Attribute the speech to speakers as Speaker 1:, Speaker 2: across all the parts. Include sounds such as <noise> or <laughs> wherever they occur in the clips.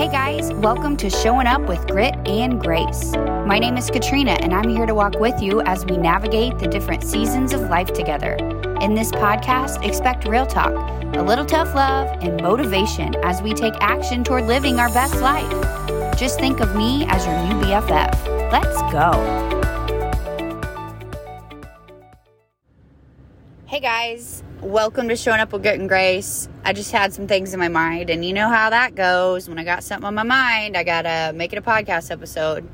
Speaker 1: Hey guys, welcome to Showing Up with Grit and Grace. My name is Katrina, and I'm here to walk with you as we navigate the different seasons of life together. In this podcast, expect real talk, a little tough love, and motivation as we take action toward living our best life. Just think of me as your new BFF. Let's go. Hey guys, welcome to Showing Up with Grit and Grace. I just had some things in my mind, and you know how that goes. When I got something on my mind, I gotta make it a podcast episode.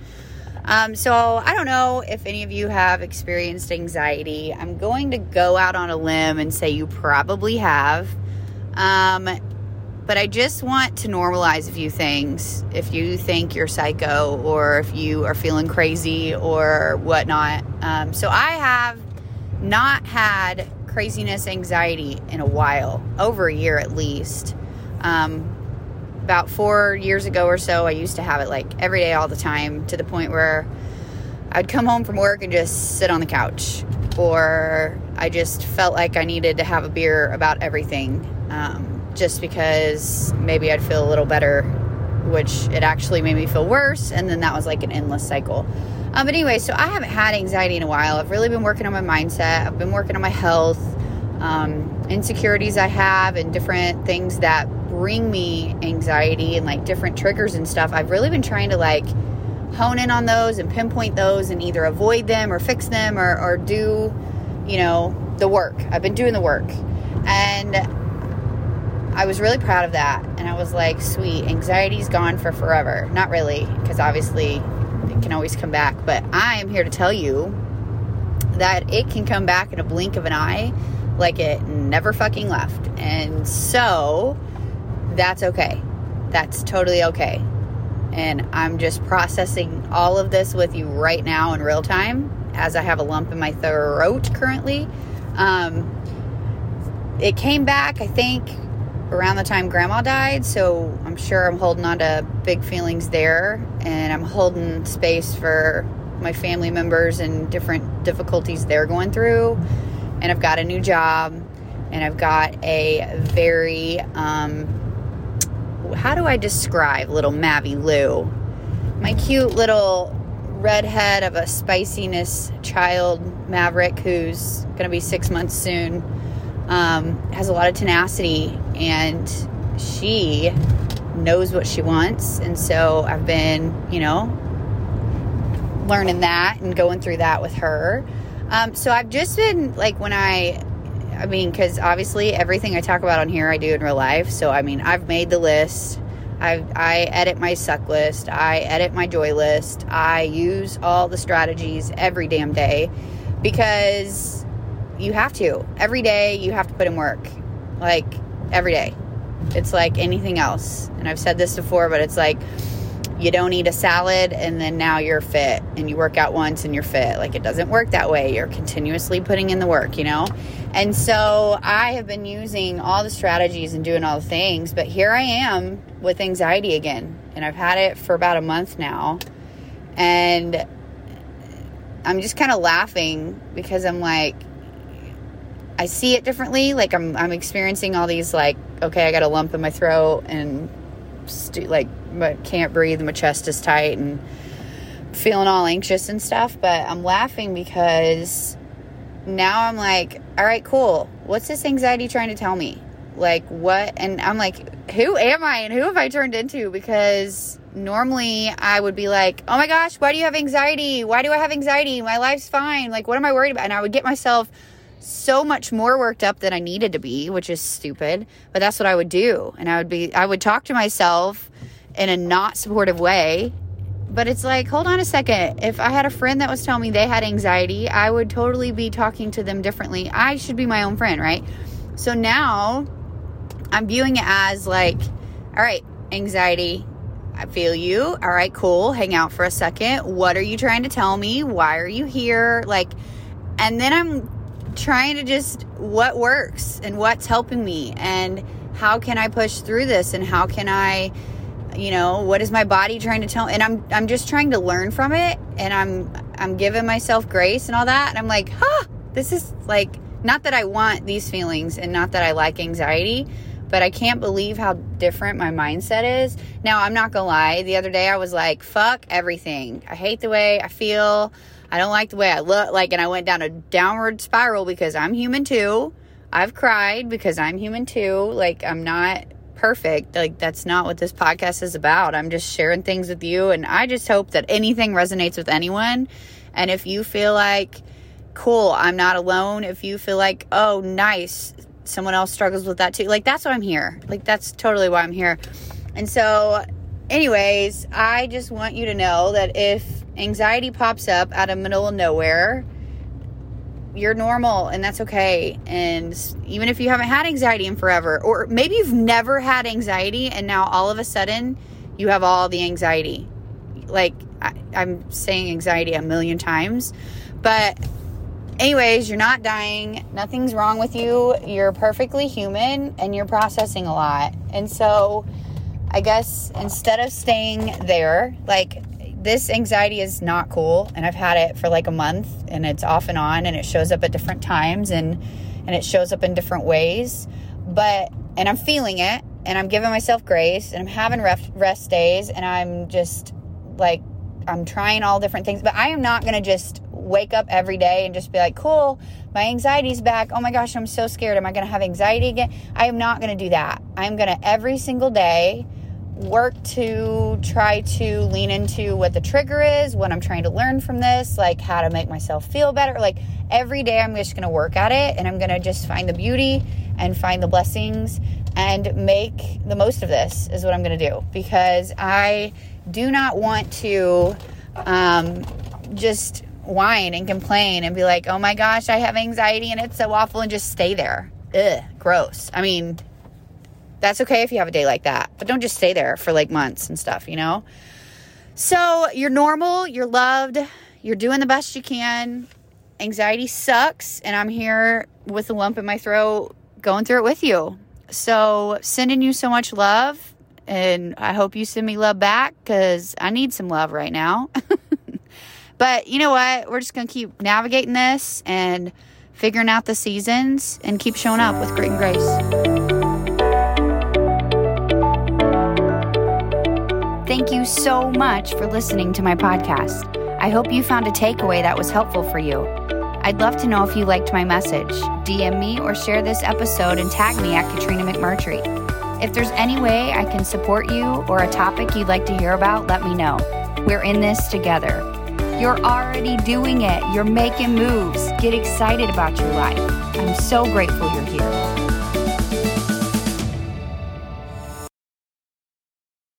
Speaker 1: Um, so I don't know if any of you have experienced anxiety. I'm going to go out on a limb and say you probably have. Um, but I just want to normalize a few things. If you think you're psycho, or if you are feeling crazy, or whatnot. Um, so I have not had craziness anxiety in a while, over a year at least. Um, about four years ago or so, I used to have it like every day, all the time, to the point where I'd come home from work and just sit on the couch, or I just felt like I needed to have a beer about everything, um, just because maybe I'd feel a little better, which it actually made me feel worse, and then that was like an endless cycle. Um, but anyway, so I haven't had anxiety in a while. I've really been working on my mindset. I've been working on my health, um, insecurities I have, and different things that bring me anxiety and like different triggers and stuff. I've really been trying to like hone in on those and pinpoint those and either avoid them or fix them or, or do, you know, the work. I've been doing the work. And I was really proud of that. And I was like, sweet, anxiety's gone for forever. Not really, because obviously it can always come back. But I am here to tell you that it can come back in a blink of an eye like it never fucking left. And so that's okay. That's totally okay. And I'm just processing all of this with you right now in real time as I have a lump in my throat currently. Um, it came back, I think, around the time grandma died, so I'm sure I'm holding on to big feelings there, and I'm holding space for my family members and different difficulties they're going through. And I've got a new job, and I've got a very, um, how do I describe little Mavi Lou? My cute little redhead of a spiciness child, Maverick, who's going to be six months soon um, has a lot of tenacity and she knows what she wants. And so I've been, you know, learning that and going through that with her. Um, so I've just been like, when I, I mean, because obviously everything I talk about on here I do in real life. So, I mean, I've made the list. I, I edit my suck list. I edit my joy list. I use all the strategies every damn day because you have to. Every day you have to put in work. Like every day. It's like anything else. And I've said this before, but it's like you don't eat a salad and then now you're fit and you work out once and you're fit. Like it doesn't work that way. You're continuously putting in the work, you know? And so I have been using all the strategies and doing all the things, but here I am with anxiety again. And I've had it for about a month now. And I'm just kind of laughing because I'm like, I see it differently. Like I'm, I'm experiencing all these like, okay, I got a lump in my throat and st- like can't breathe. My chest is tight and feeling all anxious and stuff. But I'm laughing because now I'm like, all right, cool. What's this anxiety trying to tell me? Like what? And I'm like, who am I and who have I turned into? Because normally I would be like, oh my gosh, why do you have anxiety? Why do I have anxiety? My life's fine. Like, what am I worried about? And I would get myself so much more worked up than I needed to be, which is stupid, but that's what I would do. And I would be, I would talk to myself in a not supportive way. But it's like, hold on a second. If I had a friend that was telling me they had anxiety, I would totally be talking to them differently. I should be my own friend, right? So now I'm viewing it as like, all right, anxiety, I feel you. All right, cool. Hang out for a second. What are you trying to tell me? Why are you here? Like, and then I'm trying to just what works and what's helping me and how can I push through this and how can I you know what is my body trying to tell and I'm I'm just trying to learn from it and I'm I'm giving myself grace and all that and I'm like huh this is like not that I want these feelings and not that I like anxiety but I can't believe how different my mindset is. Now, I'm not gonna lie, the other day I was like, fuck everything. I hate the way I feel. I don't like the way I look. Like, and I went down a downward spiral because I'm human too. I've cried because I'm human too. Like, I'm not perfect. Like, that's not what this podcast is about. I'm just sharing things with you. And I just hope that anything resonates with anyone. And if you feel like, cool, I'm not alone, if you feel like, oh, nice, someone else struggles with that too, like, that's why I'm here. Like, that's totally why I'm here. And so, anyways, I just want you to know that if anxiety pops up out of middle of nowhere, you're normal and that's okay. And even if you haven't had anxiety in forever, or maybe you've never had anxiety and now all of a sudden you have all the anxiety. Like, I, am saying anxiety a million times, but anyways, you're not dying. Nothing's wrong with you. You're perfectly human and you're processing a lot. And so, I guess instead of staying there, like this anxiety is not cool and I've had it for like a month and it's off and on and it shows up at different times and and it shows up in different ways. But and I'm feeling it and I'm giving myself grace and I'm having rest, days and I'm just like I'm trying all different things, but I am not going to just wake up every day and just be like, "Cool, my anxiety's back. Oh my gosh, I'm so scared. Am I going to have anxiety again?" I am not going to do that. I'm going to every single day work to try to lean into what the trigger is, what I'm trying to learn from this, like how to make myself feel better. Like every day, I'm just going to work at it and I'm going to just find the beauty and find the blessings and make the most of this, is what I'm going to do because I do not want to um, just whine and complain and be like, oh my gosh, I have anxiety and it's so awful and just stay there. Ugh, gross. I mean, that's okay if you have a day like that, but don't just stay there for like months and stuff, you know? So you're normal, you're loved, you're doing the best you can. Anxiety sucks, and I'm here with a lump in my throat going through it with you. So, sending you so much love, and I hope you send me love back because I need some love right now. <laughs> but you know what? We're just going to keep navigating this and figuring out the seasons and keep showing up with grit and grace. Thank you so much for listening to my podcast. I hope you found a takeaway that was helpful for you. I'd love to know if you liked my message. DM me or share this episode and tag me at Katrina McMurtry. If there's any way I can support you or a topic you'd like to hear about, let me know. We're in this together. You're already doing it. You're making moves. Get excited about your life. I'm so grateful you're here.